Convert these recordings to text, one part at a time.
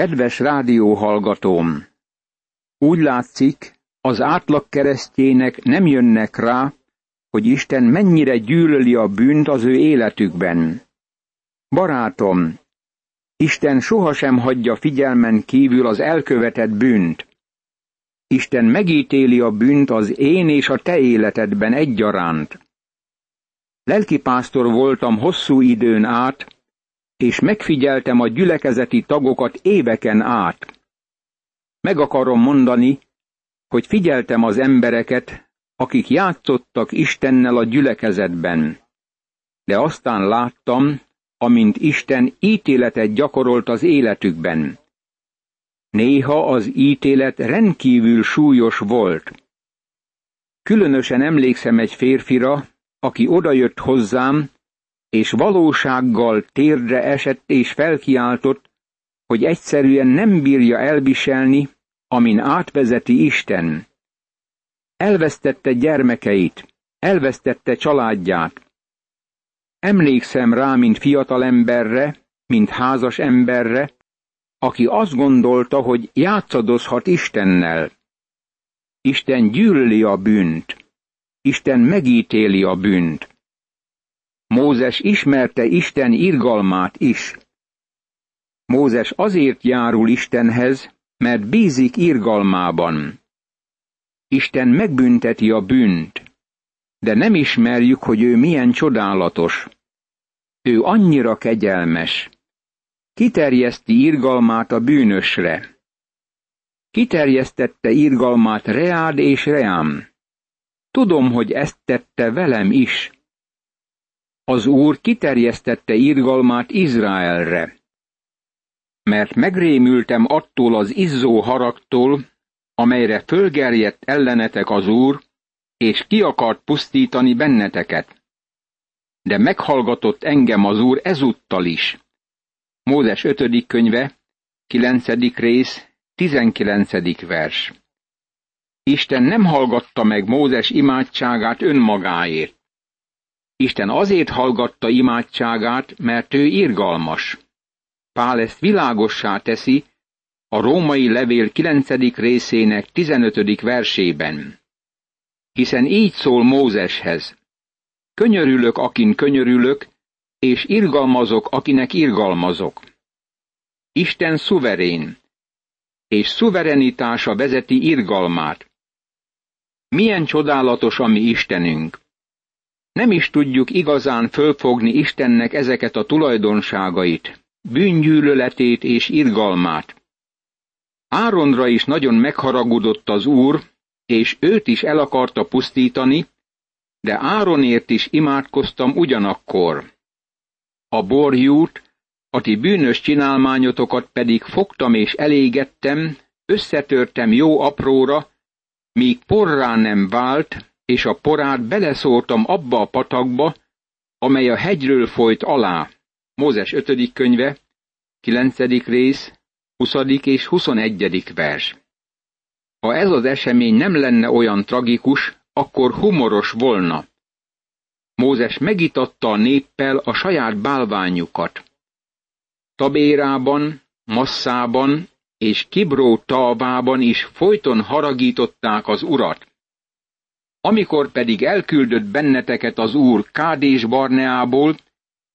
Kedves rádióhallgatóm! Úgy látszik, az átlag keresztjének nem jönnek rá, hogy Isten mennyire gyűlöli a bűnt az ő életükben. Barátom, Isten sohasem hagyja figyelmen kívül az elkövetett bűnt. Isten megítéli a bűnt az én és a te életedben egyaránt. Lelkipásztor voltam hosszú időn át, és megfigyeltem a gyülekezeti tagokat éveken át. Meg akarom mondani, hogy figyeltem az embereket, akik játszottak Istennel a gyülekezetben. De aztán láttam, amint Isten ítéletet gyakorolt az életükben. Néha az ítélet rendkívül súlyos volt. Különösen emlékszem egy férfira, aki odajött hozzám, és valósággal térdre esett és felkiáltott, hogy egyszerűen nem bírja elviselni, amin átvezeti Isten. Elvesztette gyermekeit, elvesztette családját. Emlékszem rá, mint fiatal emberre, mint házas emberre, aki azt gondolta, hogy játszadozhat Istennel. Isten gyűlöli a bűnt. Isten megítéli a bűnt. Mózes ismerte Isten irgalmát is. Mózes azért járul Istenhez, mert bízik irgalmában. Isten megbünteti a bűnt, de nem ismerjük, hogy ő milyen csodálatos. Ő annyira kegyelmes. Kiterjeszti irgalmát a bűnösre. Kiterjesztette irgalmát Reád és Reám. Tudom, hogy ezt tette velem is. Az Úr kiterjesztette irgalmát Izraelre. Mert megrémültem attól az izzó haragtól, amelyre fölgerjedt ellenetek az Úr, és ki akart pusztítani benneteket. De meghallgatott engem az Úr ezúttal is. Mózes 5. könyve, 9. rész, 19. vers. Isten nem hallgatta meg Mózes imádságát önmagáért. Isten azért hallgatta imádságát, mert ő irgalmas. Pál ezt világossá teszi a római levél 9. részének 15. versében. Hiszen így szól Mózeshez. Könyörülök, akin könyörülök, és irgalmazok, akinek irgalmazok. Isten szuverén, és szuverenitása vezeti irgalmát. Milyen csodálatos a mi Istenünk! Nem is tudjuk igazán fölfogni Istennek ezeket a tulajdonságait, bűngyűlöletét és irgalmát. Áronra is nagyon megharagudott az Úr, és őt is el akarta pusztítani, de Áronért is imádkoztam ugyanakkor. A borjút, a ti bűnös csinálmányotokat pedig fogtam és elégettem, összetörtem jó apróra, míg porrá nem vált, és a porát beleszórtam abba a patakba, amely a hegyről folyt alá. Mózes 5. könyve, 9. rész, 20. és 21. vers. Ha ez az esemény nem lenne olyan tragikus, akkor humoros volna. Mózes megitatta a néppel a saját bálványukat. Tabérában, Masszában és Kibró tavában is folyton haragították az urat. Amikor pedig elküldött benneteket az úr Kádés Barneából,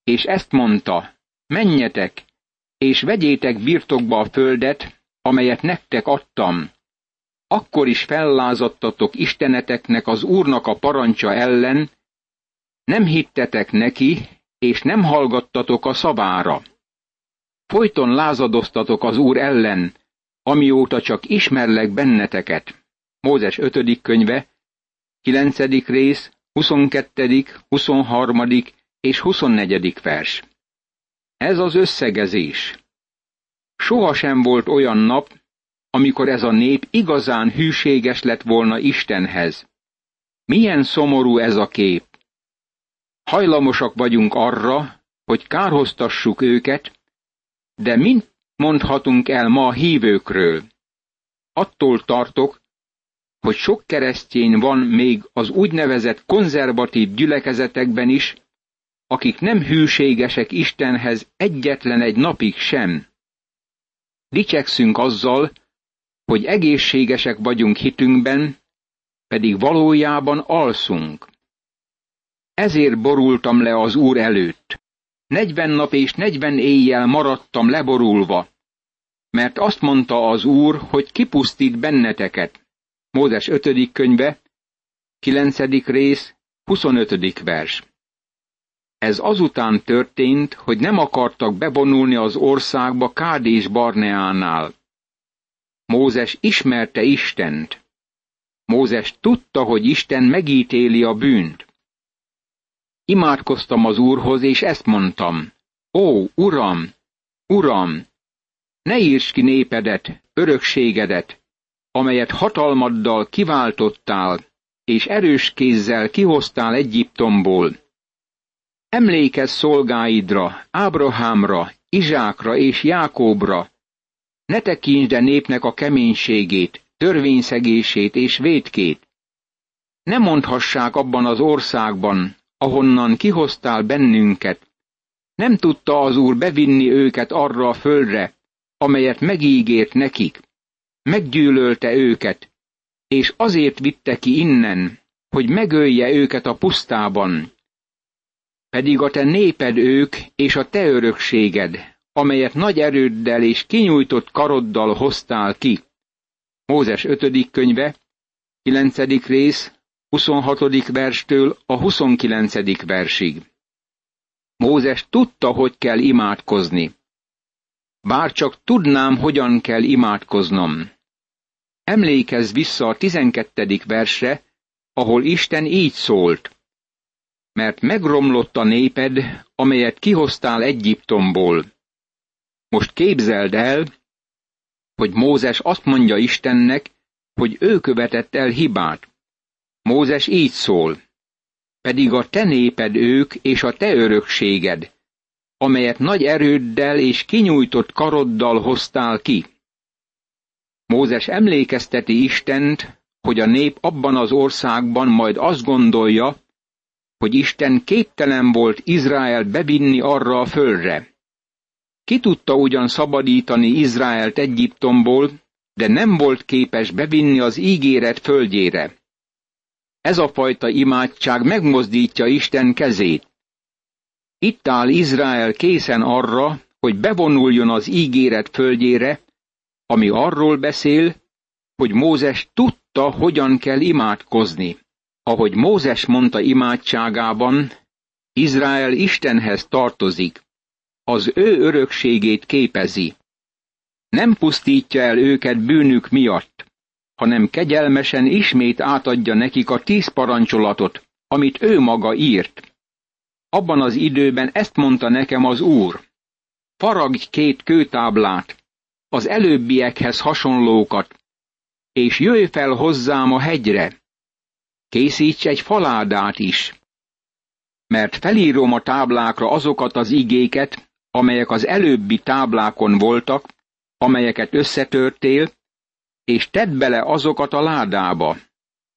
és ezt mondta, menjetek, és vegyétek birtokba a földet, amelyet nektek adtam. Akkor is fellázadtatok isteneteknek az úrnak a parancsa ellen, nem hittetek neki, és nem hallgattatok a szavára. Folyton lázadoztatok az úr ellen, amióta csak ismerlek benneteket. Mózes 5. könyve, 9. rész, 22., 23. és 24. vers. Ez az összegezés. Soha sem volt olyan nap, amikor ez a nép igazán hűséges lett volna Istenhez. Milyen szomorú ez a kép. Hajlamosak vagyunk arra, hogy kárhoztassuk őket, de mint mondhatunk el ma a hívőkről? Attól tartok, hogy sok keresztény van még az úgynevezett konzervatív gyülekezetekben is, akik nem hűségesek Istenhez egyetlen egy napig sem. dicsekszünk azzal, hogy egészségesek vagyunk hitünkben, pedig valójában alszunk. Ezért borultam le az Úr előtt. Negyven nap és negyven éjjel maradtam leborulva, mert azt mondta az Úr, hogy kipusztít benneteket. Mózes 5. könyve, 9. rész, 25. vers. Ez azután történt, hogy nem akartak bevonulni az országba Kádés Barneánál. Mózes ismerte Istent. Mózes tudta, hogy Isten megítéli a bűnt. Imádkoztam az Úrhoz, és ezt mondtam. Ó, Uram, Uram, ne írts ki népedet, örökségedet, amelyet hatalmaddal kiváltottál, és erős kézzel kihoztál Egyiptomból. Emlékezz szolgáidra, Ábrahámra, Izsákra és Jákóbra, ne tekintsd de népnek a keménységét, törvényszegését és vétkét. Ne mondhassák abban az országban, ahonnan kihoztál bennünket. Nem tudta az Úr bevinni őket arra a földre, amelyet megígért nekik. Meggyűlölte őket, és azért vitte ki innen, hogy megölje őket a pusztában. Pedig a te néped ők és a te örökséged, amelyet nagy erőddel és kinyújtott karoddal hoztál ki. Mózes 5. könyve, 9. rész, 26. verstől a 29. versig. Mózes tudta, hogy kell imádkozni. Bár csak tudnám, hogyan kell imádkoznom. Emlékezz vissza a 12. versre, ahol Isten így szólt. Mert megromlott a néped, amelyet kihoztál Egyiptomból. Most képzeld el, hogy Mózes azt mondja Istennek, hogy ő követett el hibát. Mózes így szól, pedig a te néped ők és a te örökséged, amelyet nagy erőddel és kinyújtott karoddal hoztál ki. Mózes emlékezteti Istent, hogy a nép abban az országban majd azt gondolja, hogy Isten képtelen volt Izrael bevinni arra a földre. Ki tudta ugyan szabadítani Izraelt Egyiptomból, de nem volt képes bevinni az ígéret földjére. Ez a fajta imádság megmozdítja Isten kezét. Itt áll Izrael készen arra, hogy bevonuljon az ígéret földjére, ami arról beszél, hogy Mózes tudta, hogyan kell imádkozni. Ahogy Mózes mondta imádságában, Izrael Istenhez tartozik az ő örökségét képezi. Nem pusztítja el őket bűnük miatt, hanem kegyelmesen ismét átadja nekik a tíz parancsolatot, amit ő maga írt. Abban az időben ezt mondta nekem az Úr. Faragj két kőtáblát, az előbbiekhez hasonlókat, és jöjj fel hozzám a hegyre. Készíts egy faládát is, mert felírom a táblákra azokat az igéket, amelyek az előbbi táblákon voltak, amelyeket összetörtél, és tedd bele azokat a ládába.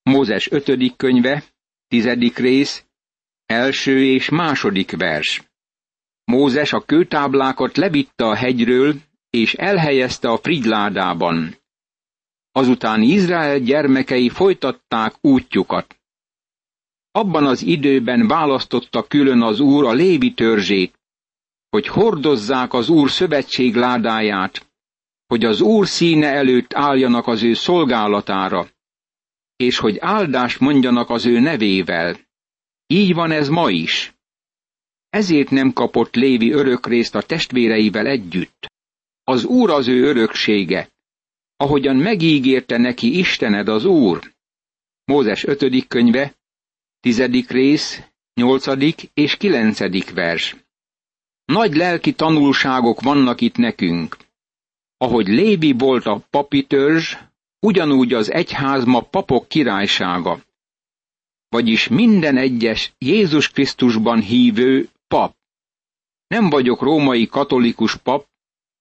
Mózes 5. könyve, 10. rész, első és második vers. Mózes a kőtáblákat levitte a hegyről, és elhelyezte a frigyládában. Azután Izrael gyermekei folytatták útjukat. Abban az időben választotta külön az úr a lévi törzsét, hogy hordozzák az Úr szövetség ládáját, hogy az Úr színe előtt álljanak az ő szolgálatára, és hogy áldást mondjanak az ő nevével. Így van ez ma is. Ezért nem kapott Lévi örökrészt a testvéreivel együtt. Az Úr az ő öröksége, ahogyan megígérte neki Istened az Úr. Mózes 5. könyve, 10. rész, 8. és 9. vers. Nagy lelki tanulságok vannak itt nekünk. Ahogy Lévi volt a papi törzs, ugyanúgy az egyház ma papok királysága. Vagyis minden egyes Jézus Krisztusban hívő pap. Nem vagyok római katolikus pap,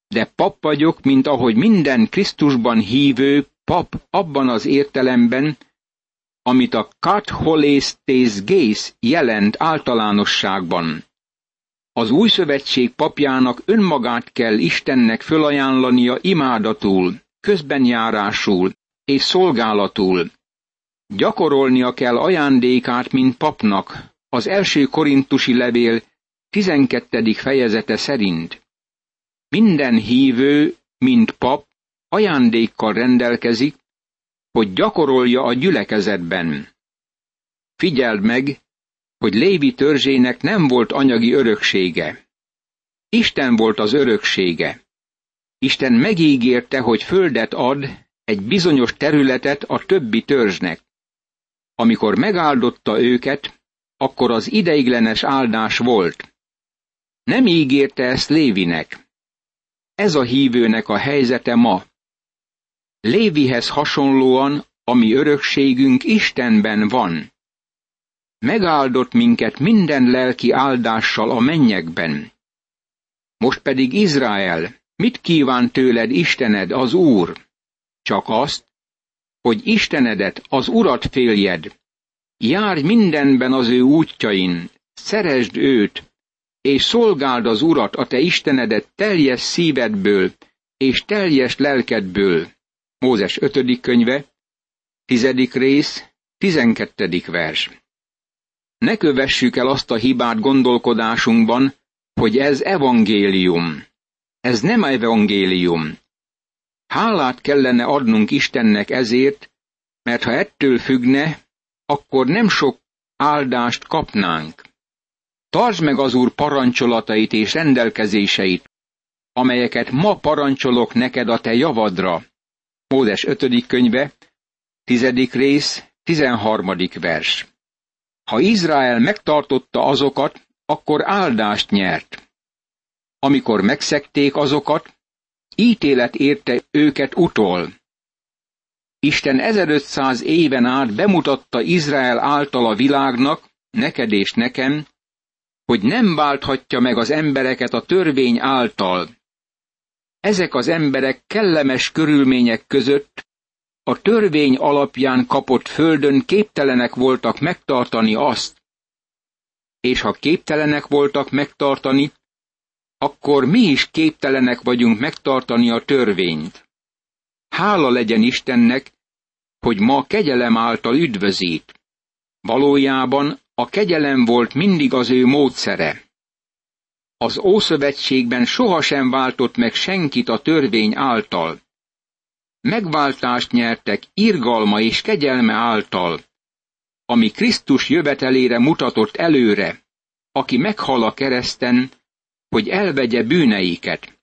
de pap vagyok, mint ahogy minden Krisztusban hívő pap abban az értelemben, amit a Kat Holéstész Gész jelent általánosságban. Az új szövetség papjának önmagát kell Istennek fölajánlania imádatul, közbenjárásul és szolgálatul. Gyakorolnia kell ajándékát, mint papnak, az első korintusi levél 12. fejezete szerint. Minden hívő, mint pap, ajándékkal rendelkezik, hogy gyakorolja a gyülekezetben. Figyeld meg, hogy Lévi törzsének nem volt anyagi öröksége. Isten volt az öröksége. Isten megígérte, hogy földet ad, egy bizonyos területet a többi törzsnek. Amikor megáldotta őket, akkor az ideiglenes áldás volt. Nem ígérte ezt Lévinek. Ez a hívőnek a helyzete ma. Lévihez hasonlóan, ami örökségünk Istenben van. Megáldott minket minden lelki áldással a mennyekben. Most pedig Izrael, mit kíván tőled Istened, az Úr? Csak azt, hogy Istenedet, az Urat féljed. Járj mindenben az ő útjain, szeresd őt, és szolgáld az Urat, a te Istenedet teljes szívedből és teljes lelkedből. Mózes 5. könyve, 10. rész, 12. vers. Ne kövessük el azt a hibát gondolkodásunkban, hogy ez evangélium. Ez nem evangélium. Hálát kellene adnunk Istennek ezért, mert ha ettől függne, akkor nem sok áldást kapnánk. Tartsd meg az Úr parancsolatait és rendelkezéseit, amelyeket ma parancsolok neked a te javadra. Mózes 5. könyve, 10. rész, 13. vers. Ha Izrael megtartotta azokat, akkor áldást nyert. Amikor megszekték azokat, ítélet érte őket utol. Isten 1500 éven át bemutatta Izrael által a világnak, neked és nekem, hogy nem válthatja meg az embereket a törvény által. Ezek az emberek kellemes körülmények között a törvény alapján kapott földön képtelenek voltak megtartani azt. És ha képtelenek voltak megtartani, akkor mi is képtelenek vagyunk megtartani a törvényt. Hála legyen Istennek, hogy ma kegyelem által üdvözít. Valójában a kegyelem volt mindig az ő módszere. Az Ószövetségben sohasem váltott meg senkit a törvény által. Megváltást nyertek irgalma és kegyelme által, ami Krisztus jövetelére mutatott előre, aki meghal a kereszten, hogy elvegye bűneiket.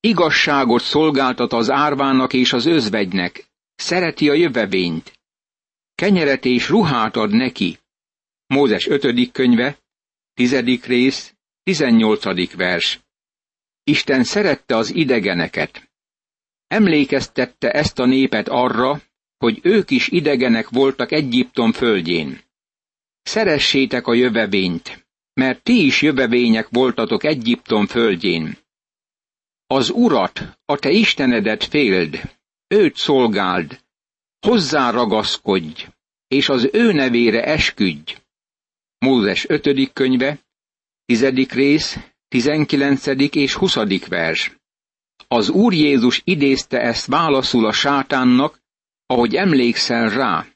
Igazságot szolgáltat az árvának és az özvegynek, szereti a jövevényt. Kenyeret és ruhát ad neki. Mózes 5. könyve, 10. rész, 18. vers. Isten szerette az idegeneket. Emlékeztette ezt a népet arra, hogy ők is idegenek voltak Egyiptom földjén. Szeressétek a jövevényt, mert ti is jövevények voltatok Egyiptom földjén. Az Urat, a te Istenedet féld, őt szolgáld, hozzá ragaszkodj, és az ő nevére esküdj. Mózes 5. könyve, 10. rész, 19. és 20. vers. Az Úr Jézus idézte ezt válaszul a sátánnak, ahogy emlékszel rá.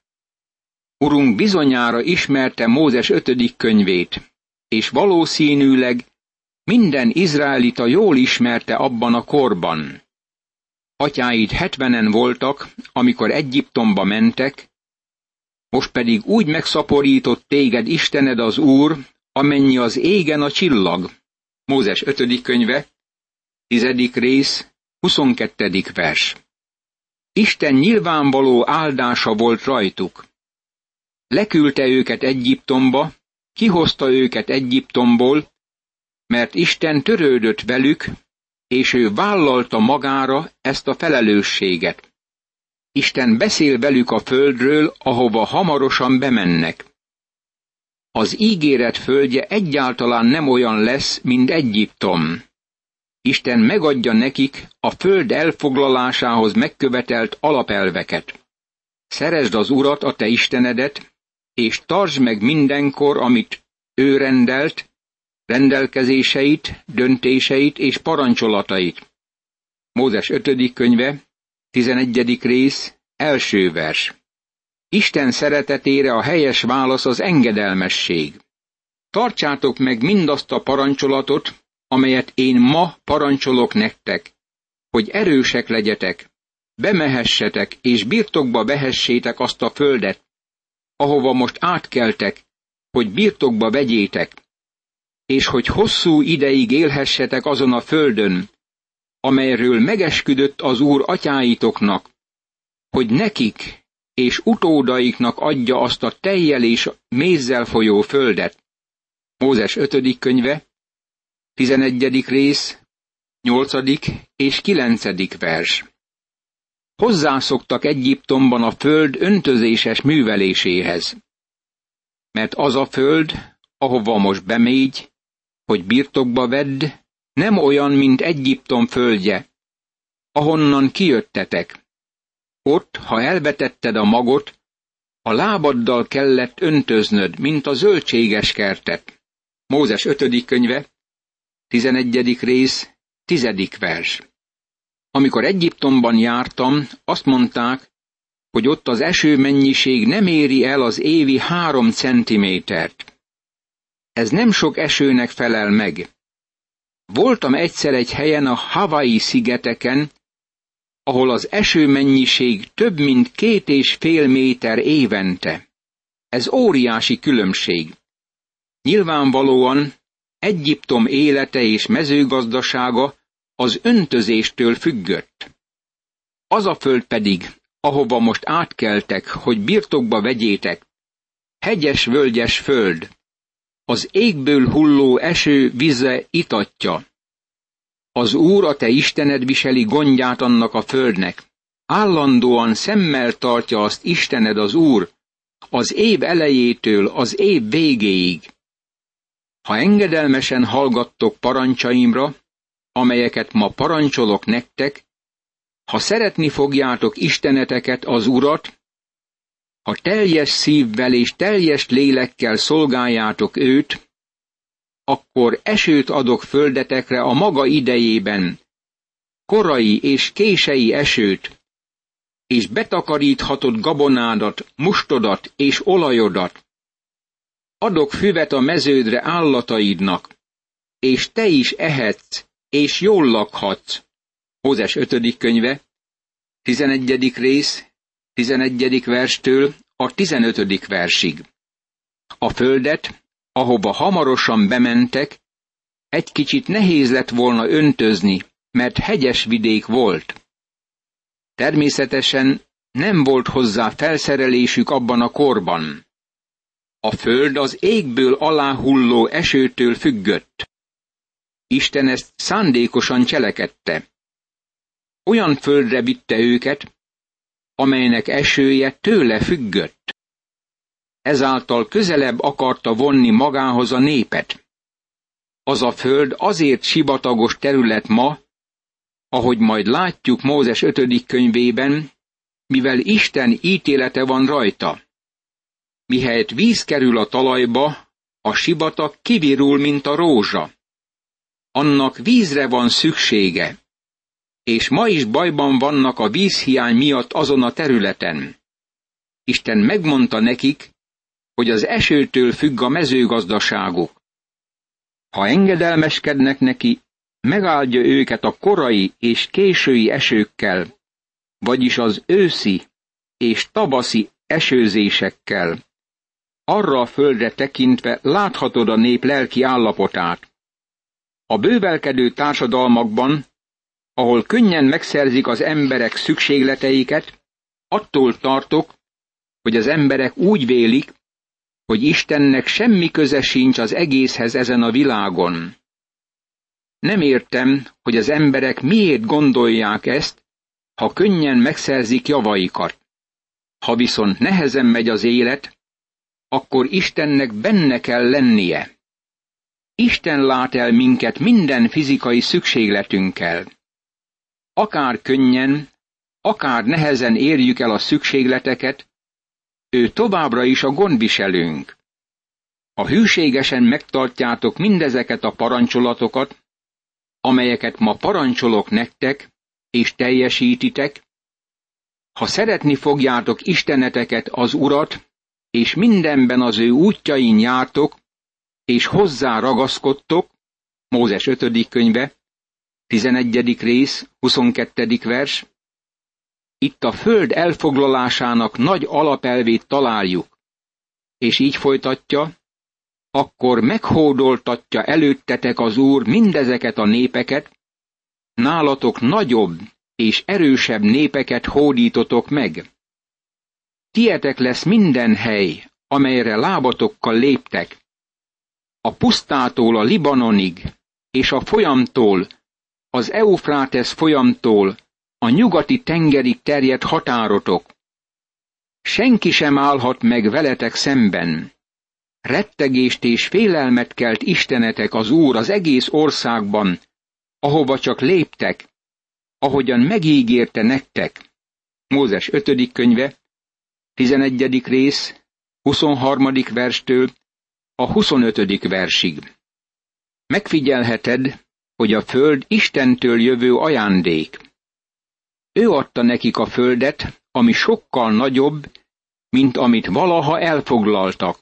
Urunk bizonyára ismerte Mózes 5. könyvét, és valószínűleg minden izraelita jól ismerte abban a korban. Atyáid hetvenen voltak, amikor Egyiptomba mentek, most pedig úgy megszaporított téged Istened az Úr, amennyi az égen a csillag. Mózes 5. könyve, 10. rész, 22. vers. Isten nyilvánvaló áldása volt rajtuk. Leküldte őket Egyiptomba, kihozta őket Egyiptomból, mert Isten törődött velük, és ő vállalta magára ezt a felelősséget. Isten beszél velük a földről, ahova hamarosan bemennek. Az ígéret földje egyáltalán nem olyan lesz, mint Egyiptom. Isten megadja nekik a föld elfoglalásához megkövetelt alapelveket. Szeresd az Urat, a te Istenedet, és tartsd meg mindenkor, amit ő rendelt, rendelkezéseit, döntéseit és parancsolatait. Mózes 5. könyve, 11. rész, első vers. Isten szeretetére a helyes válasz az engedelmesség. Tartsátok meg mindazt a parancsolatot, amelyet én ma parancsolok nektek, hogy erősek legyetek, bemehessetek és birtokba vehessétek azt a földet, ahova most átkeltek, hogy birtokba vegyétek, és hogy hosszú ideig élhessetek azon a földön, amelyről megesküdött az Úr atyáitoknak, hogy nekik és utódaiknak adja azt a tejjel és mézzel folyó földet. Mózes 5. könyve, 11. rész, 8. és 9. vers. Hozzászoktak Egyiptomban a föld öntözéses műveléséhez. Mert az a föld, ahova most bemégy, hogy birtokba vedd, nem olyan, mint Egyiptom földje, ahonnan kijöttetek. Ott, ha elvetetted a magot, a lábaddal kellett öntöznöd, mint a zöldséges kertet. Mózes 5. könyve, 11. rész, 10. vers. Amikor Egyiptomban jártam, azt mondták, hogy ott az eső mennyiség nem éri el az évi három centimétert. Ez nem sok esőnek felel meg. Voltam egyszer egy helyen a Hawaii szigeteken, ahol az esőmennyiség több mint két és fél méter évente. Ez óriási különbség. Nyilvánvalóan Egyiptom élete és mezőgazdasága az öntözéstől függött. Az a föld pedig, ahova most átkeltek, hogy birtokba vegyétek, hegyes-völgyes föld, az égből hulló eső vize itatja. Az Úr a te Istened viseli gondját annak a földnek. Állandóan szemmel tartja azt Istened az Úr, az év elejétől az év végéig. Ha engedelmesen hallgattok parancsaimra, amelyeket ma parancsolok nektek, ha szeretni fogjátok Isteneteket, az Urat, ha teljes szívvel és teljes lélekkel szolgáljátok őt, akkor esőt adok földetekre a maga idejében, korai és kései esőt, és betakaríthatod gabonádat, mustodat és olajodat. Adok füvet a meződre állataidnak, és te is ehetsz, és jól lakhatsz. Mózes 5. könyve, 11. rész, 11. verstől a 15. versig. A földet, ahova hamarosan bementek, egy kicsit nehéz lett volna öntözni, mert hegyes vidék volt. Természetesen nem volt hozzá felszerelésük abban a korban. A föld az égből aláhulló esőtől függött. Isten ezt szándékosan cselekedte. Olyan földre vitte őket, amelynek esője tőle függött. Ezáltal közelebb akarta vonni magához a népet. Az a föld azért sibatagos terület ma, ahogy majd látjuk Mózes 5. könyvében, mivel Isten ítélete van rajta. Mihelyt víz kerül a talajba, a sivatag kivirul, mint a rózsa annak vízre van szüksége, és ma is bajban vannak a vízhiány miatt azon a területen. Isten megmondta nekik, hogy az esőtől függ a mezőgazdaságuk. Ha engedelmeskednek neki, megáldja őket a korai és késői esőkkel, vagyis az őszi és tavaszi esőzésekkel. Arra a földre tekintve láthatod a nép lelki állapotát. A bővelkedő társadalmakban, ahol könnyen megszerzik az emberek szükségleteiket, attól tartok, hogy az emberek úgy vélik, hogy Istennek semmi köze sincs az egészhez ezen a világon. Nem értem, hogy az emberek miért gondolják ezt, ha könnyen megszerzik javaikat. Ha viszont nehezen megy az élet, akkor Istennek benne kell lennie. Isten lát el minket minden fizikai szükségletünkkel. Akár könnyen, akár nehezen érjük el a szükségleteket, ő továbbra is a gondviselőnk. ha hűségesen megtartjátok mindezeket a parancsolatokat, amelyeket ma parancsolok nektek, és teljesítitek, ha szeretni fogjátok Isteneteket az Urat, és mindenben az ő útjain jártok, és hozzá ragaszkodtok, Mózes 5. könyve, 11. rész, 22. vers, itt a föld elfoglalásának nagy alapelvét találjuk, és így folytatja, akkor meghódoltatja előttetek az Úr mindezeket a népeket, nálatok nagyobb és erősebb népeket hódítotok meg. Tietek lesz minden hely, amelyre lábatokkal léptek. A pusztától a Libanonig, és a folyamtól, az Eufrátesz folyamtól, a nyugati tengerig terjedt határotok. Senki sem állhat meg veletek szemben. Rettegést és félelmet kelt Istenetek az Úr az egész országban, ahova csak léptek, ahogyan megígérte nektek. Mózes 5. könyve, 11. rész, 23. verstől a 25. versig. Megfigyelheted, hogy a föld Istentől jövő ajándék. Ő adta nekik a földet, ami sokkal nagyobb, mint amit valaha elfoglaltak.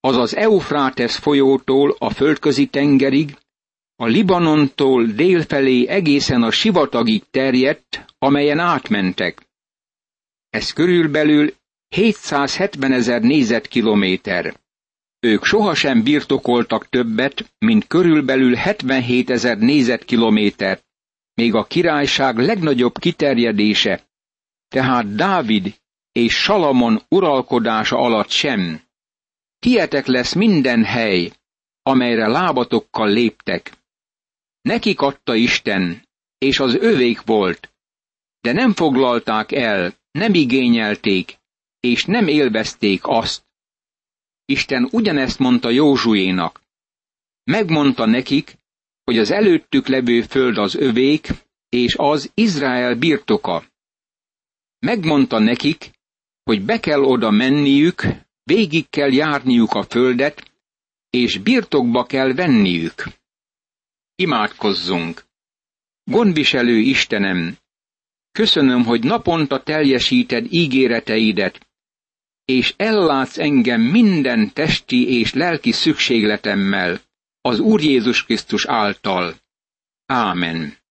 Az az Eufrátesz folyótól a földközi tengerig, a Libanontól délfelé egészen a sivatagig terjedt, amelyen átmentek. Ez körülbelül 770 ezer négyzetkilométer. Ők sohasem birtokoltak többet, mint körülbelül 77 ezer négyzetkilométert, még a királyság legnagyobb kiterjedése, tehát Dávid és Salamon uralkodása alatt sem. Tietek lesz minden hely, amelyre lábatokkal léptek. Nekik adta Isten, és az övék volt, de nem foglalták el, nem igényelték, és nem élvezték azt. Isten ugyanezt mondta Józsuénak. Megmondta nekik, hogy az előttük levő föld az övék, és az Izrael birtoka. Megmondta nekik, hogy be kell oda menniük, végig kell járniuk a földet, és birtokba kell venniük. Imádkozzunk! Gondviselő Istenem, köszönöm, hogy naponta teljesíted ígéreteidet, és ellátsz engem minden testi és lelki szükségletemmel az Úr Jézus Krisztus által. Ámen.